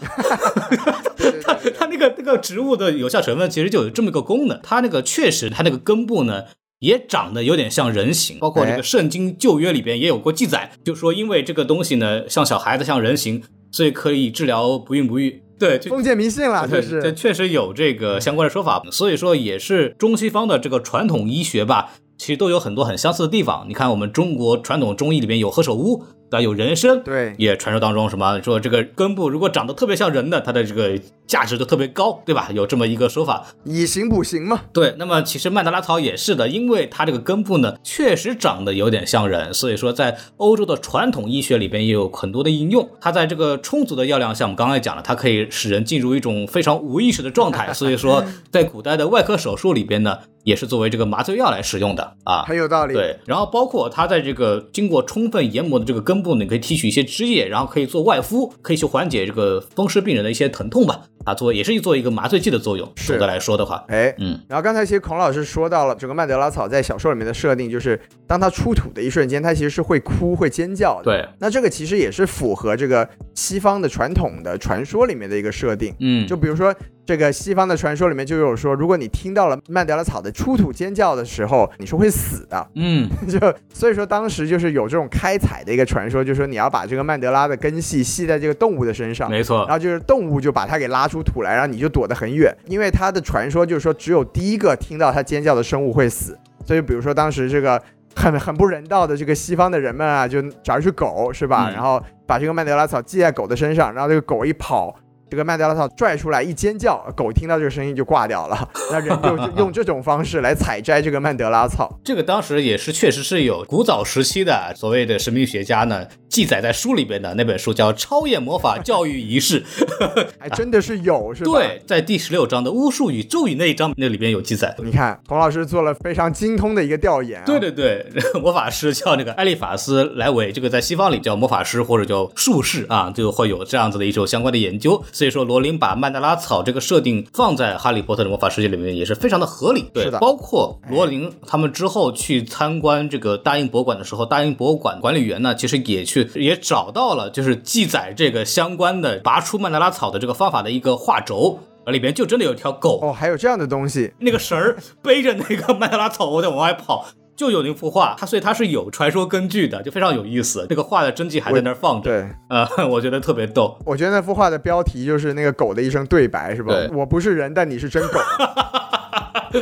对对对对它那个那个植物的有效成分其实就有这么一个功能，它那个确实它那个根部呢。也长得有点像人形，包括这哎个圣经旧约里边也有过记载，就说因为这个东西呢像小孩子像人形，所以可以治疗不孕不育。对，封建迷信了，对，这是。这确实有这个相关的说法，所以说也是中西方的这个传统医学吧，其实都有很多很相似的地方。你看我们中国传统中医里面有何首乌，对吧？有人参，对也传说当中什么说这个根部如果长得特别像人的，它的这个价值就特别高，对吧？有这么一个说法。以形补形嘛。对，那么其实曼德拉草也是的，因为它这个根部呢确实长得有点像人，所以说在欧洲的传统医学里边也有很多的应用。它在这个充足的药量下，我们刚才讲了，它可以使人进入一种非常无意识的状态，所以说 在古代的外科手术里边呢，也是作为这个麻醉药来使用的啊。很有道理。对，然后包括它在这个经过充分研磨的这个根部呢，你可以提取一些汁液，然后可以做外敷，可以去缓解这个风湿病人的一些疼痛吧。啊，做也是做一个麻醉剂的作用。是总的来说的话，哎，嗯，然后刚才其实孔老师说到了这个曼德拉草在小说里面的设定，就是当它出土的一瞬间，它其实是会哭会尖叫的。对，那这个其实也是符合这个西方的传统的传说里面的一个设定。嗯，就比如说这个西方的传说里面就有说，如果你听到了曼德拉草的出土尖叫的时候，你是会死的。嗯，就所以说当时就是有这种开采的一个传说，就是说你要把这个曼德拉的根系系在这个动物的身上，没错。然，后就是动物就把它给拉出土来，然后你就躲得很远，因为它的传说就是说只有第一个听到它尖叫的生物会死，所以比如说当时这个很很不人道的这个西方的人们啊，就找一只狗是吧，嗯。然后把这个曼德拉草系在狗的身上，然后这个狗一跑。这个曼德拉草拽出来一尖叫，狗听到这个声音就挂掉了。那人就用这种方式来采摘这个曼德拉草。这个当时也是确实是有古早时期的所谓的神秘学家呢记载在书里边的那本书叫《超验魔法教育仪式》，还真的是有是吧？对，在第十六章的巫术与咒语那一章那里边有记载。你看，童老师做了非常精通的一个调研、啊。对对对，魔法师叫那个艾利法斯莱维，这个在西方里叫魔法师或者叫术士啊，就会有这样子的一种相关的研究。所以说，罗琳把曼德拉草这个设定放在哈利波特的魔法世界里面也是非常的合理。对是的包括罗琳他们之后去参观这个大英博物馆的时候，大英博物馆管理员呢，其实也去也找到了就是记载这个相关的拔出曼德拉草的这个方法的一个画轴。里边就真的有一条狗，哦，还有这样的东西，那个绳儿背着那个曼德拉草在往外跑，就有那幅画，它所以它是有传说根据的，就非常有意思。这个画的真迹还在那儿放着，对。呃，我觉得特别逗。我觉得那幅画的标题就是那个狗的一声对白，是吧对？我不是人，但你是真狗。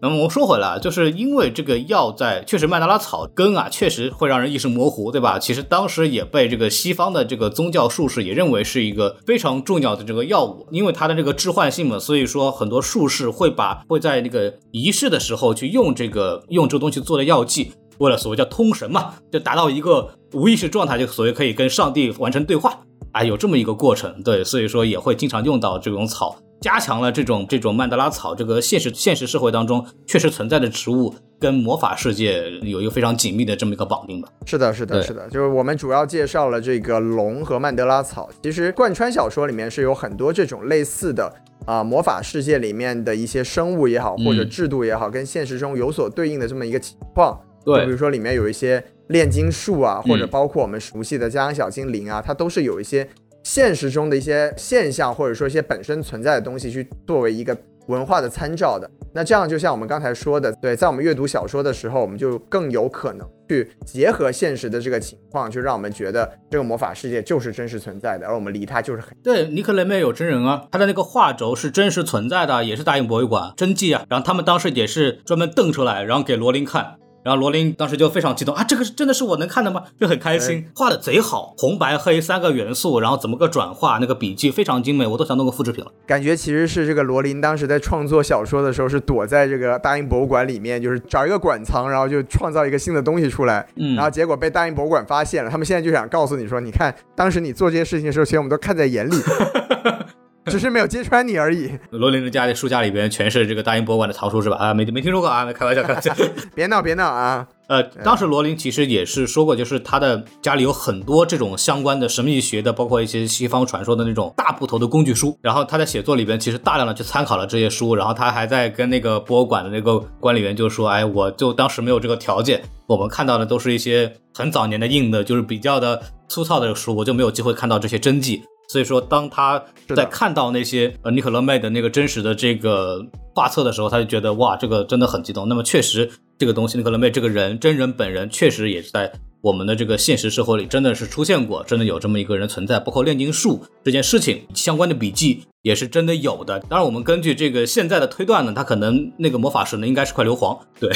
那么我们说回来，啊，就是因为这个药在确实曼德拉草根啊，确实会让人意识模糊，对吧？其实当时也被这个西方的这个宗教术士也认为是一个非常重要的这个药物，因为它的这个致幻性嘛，所以说很多术士会把会在那个仪式的时候去用这个用这个东西做的药剂，为了所谓叫通神嘛，就达到一个无意识状态，就所谓可以跟上帝完成对话啊，有这么一个过程，对，所以说也会经常用到这种草。加强了这种这种曼德拉草这个现实现实社会当中确实存在的植物跟魔法世界有一个非常紧密的这么一个绑定吧。是的，是的，是的，就是我们主要介绍了这个龙和曼德拉草。其实贯穿小说里面是有很多这种类似的啊、魔法世界里面的一些生物也好，或者嗯制度也好，跟现实中有所对应的这么一个情况。就比如说里面有一些炼金术啊，或者嗯包括我们熟悉的家养小精灵啊，它都是有一些现实中的一些现象，或者说一些本身存在的东西去作为一个文化的参照的。那这样就像我们刚才说的，对，在我们阅读小说的时候，我们就更有可能去结合现实的这个情况，就让我们觉得这个魔法世界就是真实存在的，而我们离它就是很对，尼克雷梅有真人啊，他的那个画轴是真实存在的，也是大英博物馆真迹啊。然后他们当时也是专门瞪出来，然后给罗琳看。然后罗琳当时就非常激动啊，这个是真的是我能看的吗？就很开心，画的贼好，红白黑三个元素，然后怎么个转化，那个笔记非常精美，我都想弄个复制品了。感觉其实是这个罗琳当时在创作小说的时候，是躲在这个大英博物馆里面，就是找一个馆藏，然后就创造一个新的东西出来，嗯然后结果被大英博物馆发现了。他们现在就想告诉你说，你看当时你做这些事情的时候，其实我们都看在眼里，只是没有揭穿你而已。罗琳的家里书架里边全是这个大英博物馆的藏书是吧？啊，没没听说过啊，开玩笑，开玩笑。别闹别闹啊！呃，当时罗琳其实也是说过，就是他的家里有很多这种相关的神秘学的，包括一些西方传说的那种大部头的工具书。然后他在写作里边其实大量的去参考了这些书，然后他还在跟那个博物馆的那个管理员就说：“哎，我就当时没有这个条件，我们看到的都是一些很早年的印的，就是比较的粗糙的书，我就没有机会看到这些真迹。”所以说，当他在看到那些呃尼可勒妹的那个真实的这个画册的时候，他就觉得哇，这个真的很激动。那么确实，这个东西尼可勒妹这个人真人本人确实也是在我们的这个现实社会里真的是出现过，真的有这么一个人存在。包括炼金术这件事情相关的笔记也是真的有的。当然，我们根据这个现在的推断呢，他可能那个魔法石呢应该是块硫磺，对，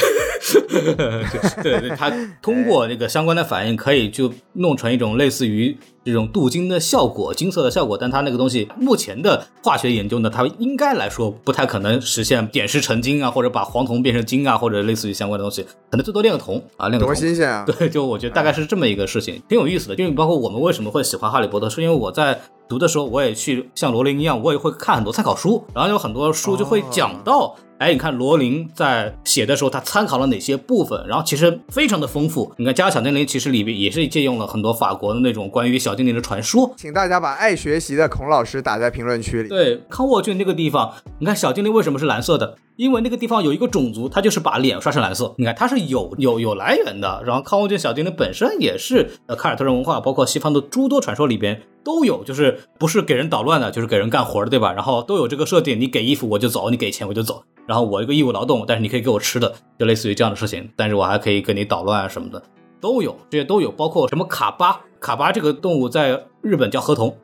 对 对，他通过那个相关的反应可以就弄成一种类似于这种镀金的效果，金色的效果。但它那个东西目前的化学研究呢，它应该来说不太可能实现点石成金啊，或者把黄铜变成金啊，或者类似于相关的东西，可能最多炼个铜啊，炼个铜多。新鲜啊！对，就我觉得大概是这么一个事情，挺有意思的。因为包括我们为什么会喜欢哈利波特，是因为我在读的时候，我也去像罗琳一样，我也会看很多参考书，然后有很多书就会讲到，哎，你看罗琳在写的时候，他参考了哪些部分，然后其实非常的丰富。你看《家养小精灵》其实里边也是借用了很多法国的那种关于小精灵的传说，请大家把爱学习的孔老师打在评论区里。对，康沃郡那个地方，你看小精灵为什么是蓝色的？因为那个地方有一个种族，它就是把脸刷成蓝色。你看，它是有有有来源的。然后康沃郡小精灵本身也是呃凯尔特人文化，包括西方的诸多传说里边都有，就是不是给人捣乱的，就是给人干活的，对吧？然后都有这个设定，你给衣服我就走，你给钱我就走。然后我一个义务劳动，但是你可以给我吃的，就类似于这样的事情。但是我还可以跟你捣乱啊什么的，都有，这些都有，包括什么卡巴。卡巴这个动物在日本叫河童，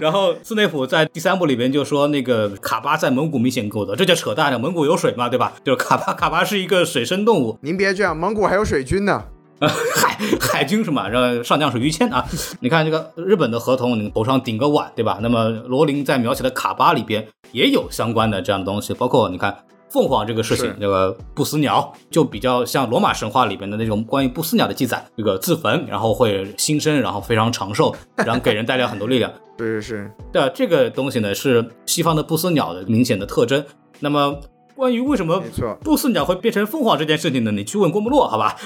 然 后斯内普在第三部里边就说那个卡巴在蒙古明显够的，这叫扯淡的，蒙古有水嘛，对吧？就是卡巴，卡巴是一个水生动物，您别这样，蒙古还有水军呢。海 海军是吗？让上将是于谦啊。你看这个日本的合同，你头上顶个碗，对吧？那么罗琳在描写的卡巴里边也有相关的这样的东西，包括你看凤凰这个事情是，这个不死鸟就比较像罗马神话里边的那种关于不死鸟的记载，这个自焚然后会新生，然后非常长寿，然后给人带来很多力量。是是是，对啊，这个东西呢是西方的不死鸟的明显的特征。那么关于为什么，不死鸟会变成凤凰这件事情呢？你去问郭沫若，好吧？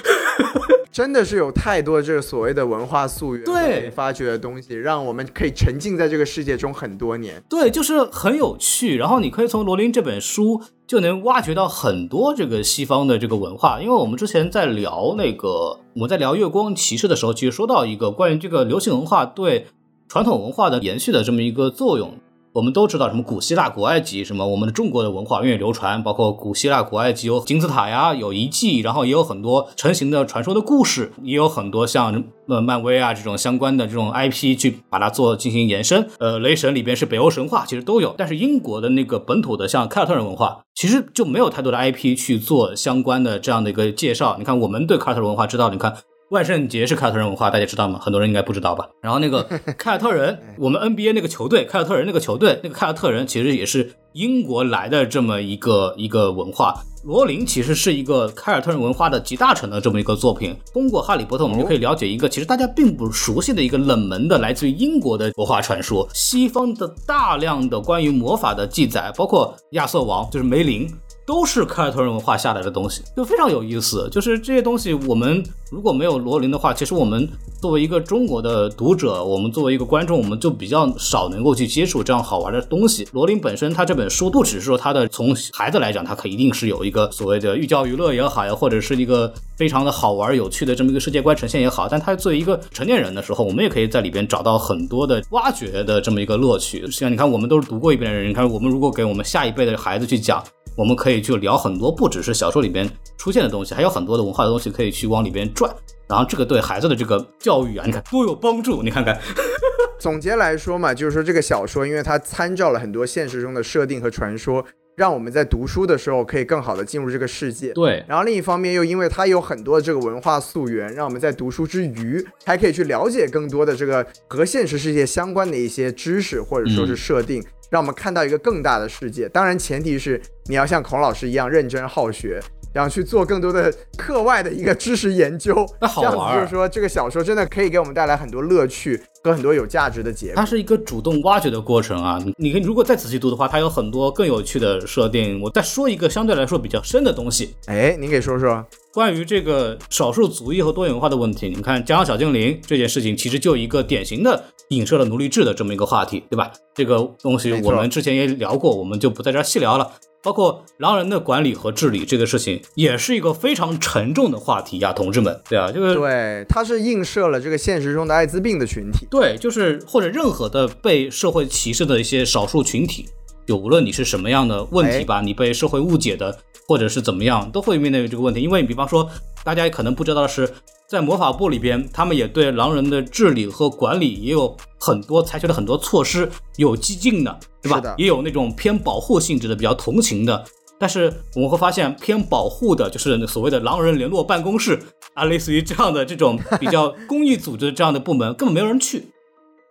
真的是有太多这个所谓的文化溯源对发掘的东西，让我们可以沉浸在这个世界中很多年。对，就是很有趣。然后你可以从罗琳这本书就能挖掘到很多这个西方的这个文化，因为我们之前在聊那个我们在聊月光骑士的时候，其实说到一个关于这个流行文化对传统文化的延续的这么一个作用。我们都知道什么古希腊、古埃及，什么我们的中国的文化源远流传，包括古希腊、古埃及有金字塔呀，有遗迹，然后也有很多成型的传说的故事，也有很多像呃漫威啊这种相关的这种 IP 去把它做进行延伸。呃，雷神里边是北欧神话，其实都有，但是英国的那个本土的像凯尔特人文化，其实就没有太多的 IP 去做相关的这样的一个介绍。你看，我们对凯尔特人文化知道，你看。万圣节是凯尔特人文化，大家知道吗？很多人应该不知道吧。然后那个 凯尔特人，我们 NBA 那个球队，凯尔特人那个球队，那个凯尔特人其实也是英国来的这么一个一个文化。罗琳其实是一个凯尔特人文化的集大成的这么一个作品。通过《哈利波特》，我们就可以了解一个其实大家并不熟悉的一个冷门的来自于英国的魔法传说。西方的大量的关于魔法的记载，包括亚瑟王，就是梅林。都是凯尔特人文化下来的东西，就非常有意思。就是这些东西，我们如果没有罗琳的话，其实我们作为一个中国的读者，我们作为一个观众，我们就比较少能够去接触这样好玩的东西。罗琳本身，他这本书不只是说他的从孩子来讲，他可一定是有一个所谓的寓教于乐也好呀，或者是一个非常的好玩有趣的这么一个世界观呈现也好，但他作为一个成年人的时候，我们也可以在里边找到很多的挖掘的这么一个乐趣。像你看，我们都是读过一遍的人，你看我们如果给我们下一辈的孩子去讲。我们可以去聊很多，不只是小说里边出现的东西，还有很多的文化的东西可以去往里边转。然后这个对孩子的这个教育啊，你看多有帮助。你看看，总结来说嘛，就是说这个小说，因为它参照了很多现实中的设定和传说，让我们在读书的时候可以更好的进入这个世界。对。然后另一方面，又因为它有很多这个文化溯源，让我们在读书之余，还可以去了解更多的这个和现实世界相关的一些知识或者说是设定。让我们看到一个更大的世界，当然前提是你要像孔老师一样认真好学，然后去做更多的课外的一个知识研究。那好玩，这样子就是说这个小说真的可以给我们带来很多乐趣和很多有价值的结果。它是一个主动挖掘的过程啊！你你如果再仔细读的话，它有很多更有趣的设定。我再说一个相对来说比较深的东西，哎，您给说说关于这个少数族裔和多元文化的问题。你看《家养小精灵》这件事情，其实就一个典型的。影射了奴隶制的这么一个话题，对吧？这个东西我们之前也聊过，我们就不在这儿细聊了。包括狼人的管理和治理这个事情，也是一个非常沉重的话题呀，同志们，对啊，这个对，它是映射了这个现实中的艾滋病的群体，对，就是或者任何的被社会歧视的一些少数群体，就无论你是什么样的问题吧，你被社会误解的，或者是怎么样，都会面对这个问题。因为你比方说，大家可能不知道的是。在魔法部里边，他们也对狼人的治理和管理也有很多采取了很多措施，有激进的，对吧？也有那种偏保护性质的，比较同情的。但是我们会发现，偏保护的，就是所谓的狼人联络办公室啊，类似于这样的这种比较 公益组织这样的部门，根本没有人去，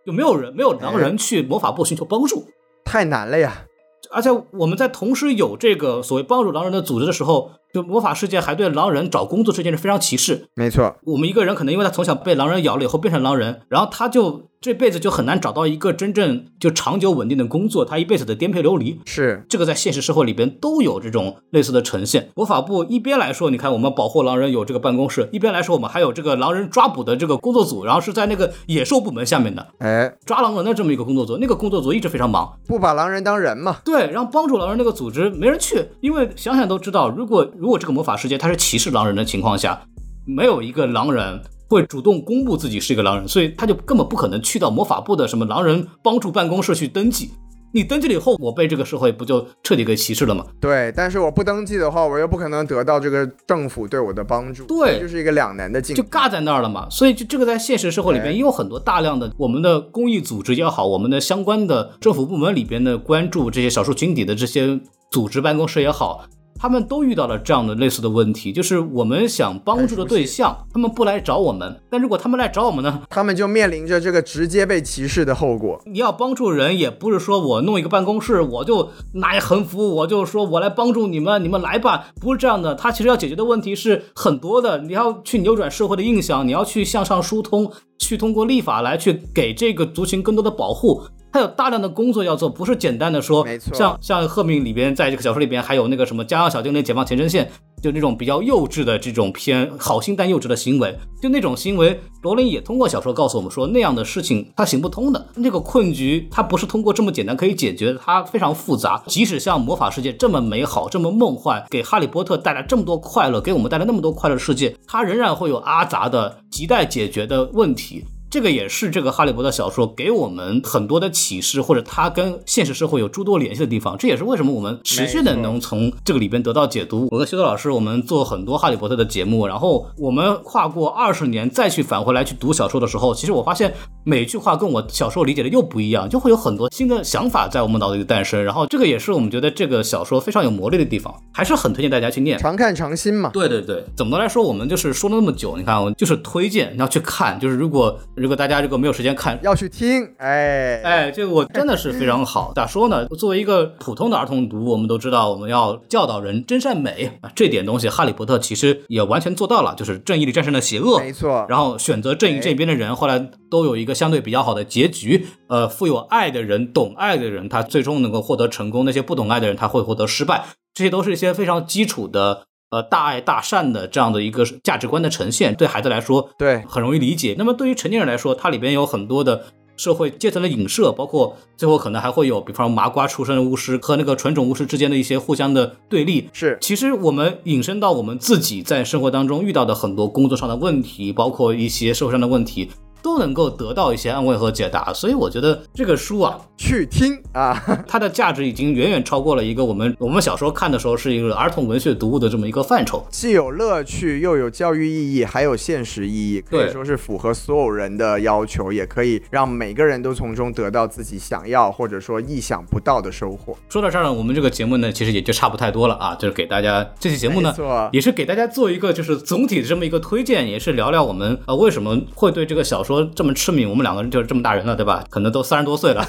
就没有人没有狼人去魔法部寻求帮助，太难了呀！而且我们在同时有这个所谓帮助狼人的组织的时候。就魔法世界还对狼人找工作这件事非常歧视。没错，我们一个人可能因为他从小被狼人咬了以后变成狼人，然后他就。这辈子就很难找到一个真正就长久稳定的工作，他一辈子的颠沛流离。是这个在现实社会里边都有这种类似的呈现。魔法部一边来说，你看我们保护狼人有这个办公室，一边来说我们还有这个狼人抓捕的这个工作组，然后是在那个野兽部门下面的，哎，抓狼人的这么一个工作组，那个工作组一直非常忙，不把狼人当人嘛？对，然后帮助狼人那个组织没人去，因为想想都知道，如果如果这个魔法世界它是歧视狼人的情况下，没有一个狼人。会主动公布自己是一个狼人，所以他就根本不可能去到魔法部的什么狼人帮助办公室去登记。你登记了以后，我被这个社会不就彻底给歧视了吗？对，但是我不登记的话，我又不可能得到这个政府对我的帮助。对，就是一个两难的境，就尬在那儿了嘛。所以就这个在现实社会里边也有很多大量的我们的公益组织也好，我们的相关的政府部门里边的关注这些少数群体的这些组织办公室也好。他们都遇到了这样的类似的问题，就是我们想帮助的对象，他们不来找我们，但如果他们来找我们呢，他们就面临着这个直接被歧视的后果。你要帮助人，也不是说我弄一个办公室，我就拿一横幅，我就说我来帮助你们，你们来吧，不是这样的。他其实要解决的问题是很多的，你要去扭转社会的印象，你要去向上疏通，去通过立法来去给这个族群更多的保护。他有大量的工作要做，不是简单的说，没错像像赫敏里边，在这个小说里边还有那个什么家养小精灵解放前针线，就那种比较幼稚的这种偏好心但幼稚的行为，就那种行为，罗琳也通过小说告诉我们说，那样的事情它行不通的，那个困局它不是通过这么简单可以解决的，它非常复杂。即使像魔法世界这么美好、这么梦幻，给哈利波特带来这么多快乐，给我们带来那么多快乐世界，它仍然会有阿杂的、亟待解决的问题。这个也是这个哈利波特小说给我们很多的启示，或者它跟现实社会有诸多联系的地方。这也是为什么我们持续的能从这个里边得到解读。我跟修德老师，我们做很多哈利波特的节目，然后我们跨过二十年再去返回来去读小说的时候，其实我发现每句话跟我小时候理解的又不一样，就会有很多新的想法在我们脑子里诞生。然后这个也是我们觉得这个小说非常有魔力的地方，还是很推荐大家去念。常看常新嘛。对对对，怎么的来说，我们就是说了那么久，你看，我就是推荐要去看，就是如果如果大家这个没有时间看。要去听，哎哎，这个我真的是非常好。咋说呢？作为一个普通的儿童读，我们都知道我们要教导人真善美啊，这点东西，哈利波特其实也完全做到了，就是正义里战胜了邪恶，没错。然后选择正义这边的人，后来都有一个相对比较好的结局。呃，富有爱的人、懂爱的人，他最终能够获得成功；那些不懂爱的人，他会获得失败。这些都是一些非常基础的。呃，大爱大善的这样的一个价值观的呈现，对孩子来说，对很容易理解。那么对于成年人来说，它里边有很多的社会阶层的影射，包括最后可能还会有，比方说麻瓜出身的巫师和那个纯种巫师之间的一些互相的对立。是其实我们引申到我们自己在生活当中遇到的很多工作上的问题，包括一些社会上的问题，都能够得到一些安慰和解答。所以我觉得这个书啊，去听啊，它的价值已经远远超过了一个我们我们小时候看的时候是一个儿童文学读物的这么一个范畴。既有乐趣，又有教育意义，还有现实意义，可以说是符合所有人的要求，也可以让每个人都从中得到自己想要或者说意想不到的收获。说到这儿呢，我们这个节目呢，其实也就差不太多了啊，就是给大家这期节目呢也是给大家做一个就是总体的这么一个推荐，也是聊聊我们呃为什么会对这个小说这么痴迷。我们两个人就是这么大人了，对吧？可能都三十多岁了。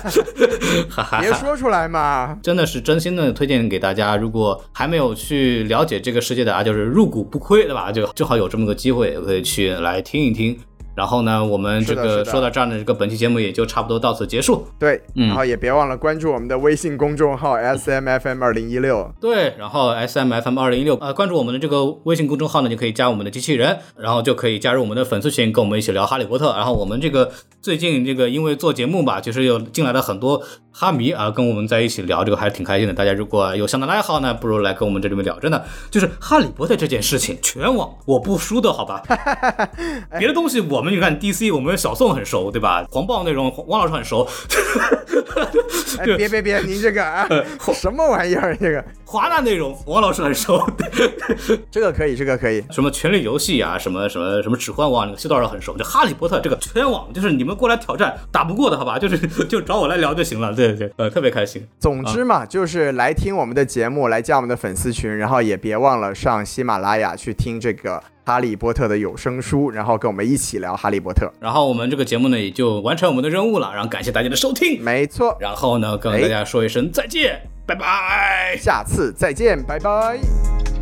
别说出来嘛，真的是真心的推荐给大家，如果还没有去了解这个世界的啊，就是入股不亏，对吧？就正好有这么个机会，可以去来听一听。然后呢，我们这个说到这儿呢，这个本期节目也就差不多到此结束。对，嗯然后也别忘了关注我们的微信公众号 S M F M 二零一六。对，然后 S M F M 二零一六，呃，关注我们的这个微信公众号呢，就可以加我们的机器人，然后就可以加入我们的粉丝群，跟我们一起聊哈利波特。然后我们这个最近这个因为做节目吧，就是有进来了很多哈迷啊，跟我们在一起聊这个还是挺开心的。大家如果有相同的爱好呢，不如来跟我们这里面聊。真的，就是哈利波特这件事情，全网我不输的好吧？别的东西我们你看 DC，我们小宋很熟，对吧？黄暴内容王老师很熟，哎，别别别，您这个啊，什么玩意儿？这个华纳内容王老师很熟。这个可以，这个可以。什么权力游戏啊，什么什么什么指环王，那个修道士很熟。就哈利波特这个全网，就是你们过来挑战打不过的好吧？就是就找我来聊就行了。对对对，呃，特别开心。总之嘛，就是来听我们的节目，来加我们的粉丝群，然后也别忘了上喜马拉雅去听这个《哈利波特》的有声书，然后跟我们一起聊《哈利波特》。然后我们这个节目呢，也就完成我们的任务了。然后感谢大家的收听，没错，然后呢，跟大家说一声再见，拜拜。下次再见，拜拜。